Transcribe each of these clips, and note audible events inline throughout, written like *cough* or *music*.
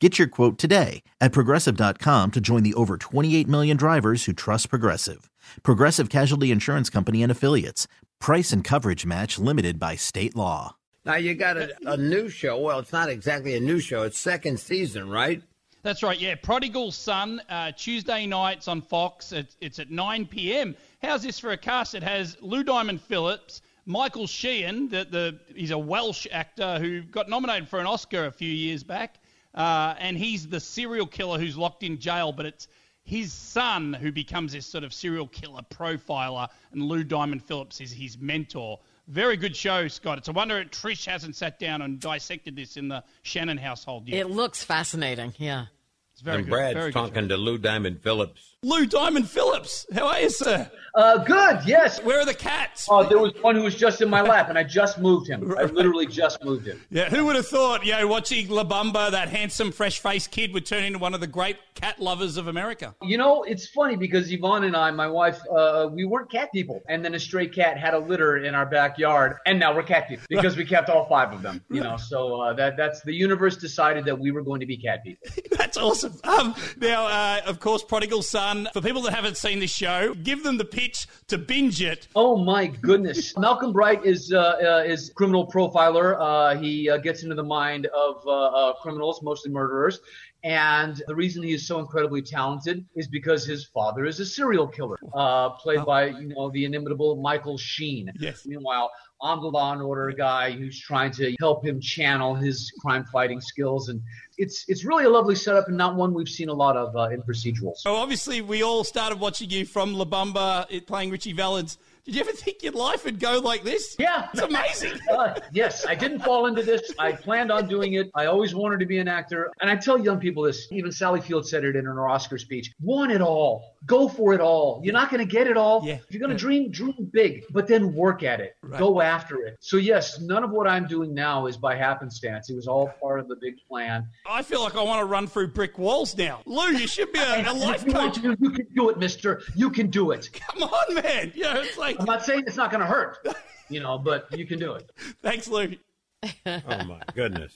Get your quote today at progressive.com to join the over 28 million drivers who trust Progressive. Progressive Casualty Insurance Company and Affiliates. Price and coverage match limited by state law. Now you got a, a new show. Well, it's not exactly a new show. It's second season, right? That's right, yeah. Prodigal Son, uh, Tuesday nights on Fox. It's, it's at 9 p.m. How's this for a cast? It has Lou Diamond Phillips, Michael Sheen, the, the, he's a Welsh actor who got nominated for an Oscar a few years back, uh, and he's the serial killer who's locked in jail, but it's his son who becomes this sort of serial killer profiler, and Lou Diamond Phillips is his mentor. Very good show, Scott. It's a wonder Trish hasn't sat down and dissected this in the Shannon household yet. It looks fascinating, yeah. It's very and good. Brad's very talking show. to Lou Diamond Phillips. Lou Diamond Phillips. How are you, sir? Uh, good. Yes. Where are the cats? Oh, there was one who was just in my lap, and I just moved him. I literally just moved him. Yeah, who would have thought, you know, watching La Bamba, that handsome, fresh faced kid, would turn into one of the great cat lovers of America? You know, it's funny because Yvonne and I, my wife, uh, we weren't cat people, and then a stray cat had a litter in our backyard, and now we're cat people because we kept all five of them. You know, so uh, that that's the universe decided that we were going to be cat people. *laughs* That's awesome. *laughs* Um, now, uh, of course, Prodigal Son, for people that haven't seen this show, give them the pitch to binge it. Oh my goodness! *laughs* Malcolm Bright is uh, uh, is criminal profiler. Uh, he uh, gets into the mind of uh, criminals, mostly murderers. And the reason he is so incredibly talented is because his father is a serial killer, uh, played by you know the inimitable Michael Sheen. Yes. Meanwhile, I'm the Law and Order guy who's trying to help him channel his crime fighting skills, and it's it's really a lovely setup and not one we've seen a lot of uh, in procedurals. So, obviously, we all started watching you from La Bamba, playing Ritchie Valens. Did you ever think your life would go like this? Yeah. It's amazing. *laughs* Uh, yes, I didn't fall into this. I planned on doing it. I always wanted to be an actor. And I tell young people this, even Sally Field said it in her Oscar speech. Want it all. Go for it all. You're not going to get it all. Yeah. If you're going to dream, dream big, but then work at it. Go after it. So, yes, none of what I'm doing now is by happenstance. It was all part of the big plan. I feel like I want to run through brick walls now. Lou, you should be a, *laughs* a life you coach. to, you can do it, mister. You can do it. Come on, man. You know, it's like, I'm not saying it's not going to hurt, you know, but you can do it. *laughs* thanks, Lou. *laughs* Oh my goodness!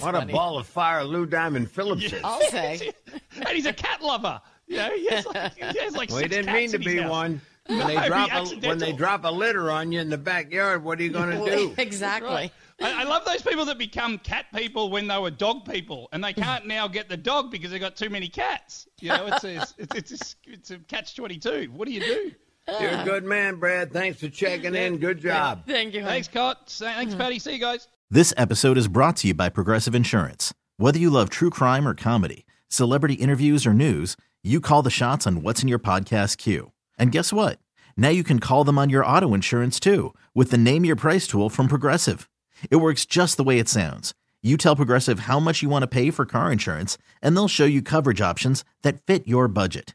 what a ball of fire Lou Diamond Phillips is. I'll say. *laughs* and he's a cat lover. You know, he has like, he has like Well, he didn't cats mean to be house. one. When No, they drop a, when they drop a litter on you in the backyard, what are you going to do? exactly. I, I love those people that become cat people when they were dog people, and they can't now get the dog because they've got too many cats. You know, it's a, it's it's a, it's a catch twenty two. What do you do? You're a uh. good man, Brad. Thanks for checking in. Good job. Thank you. Thanks, Scott. Thanks, hmm. Patty. See you guys. This episode is brought to you by Progressive Insurance. Whether you love true crime or comedy, celebrity interviews or news, you call the shots on what's in your podcast queue. And guess what? Now you can call them on your auto insurance too with the Name Your Price tool from Progressive. It works just the way it sounds. You tell Progressive how much you want to pay for car insurance, and they'll show you coverage options that fit your budget.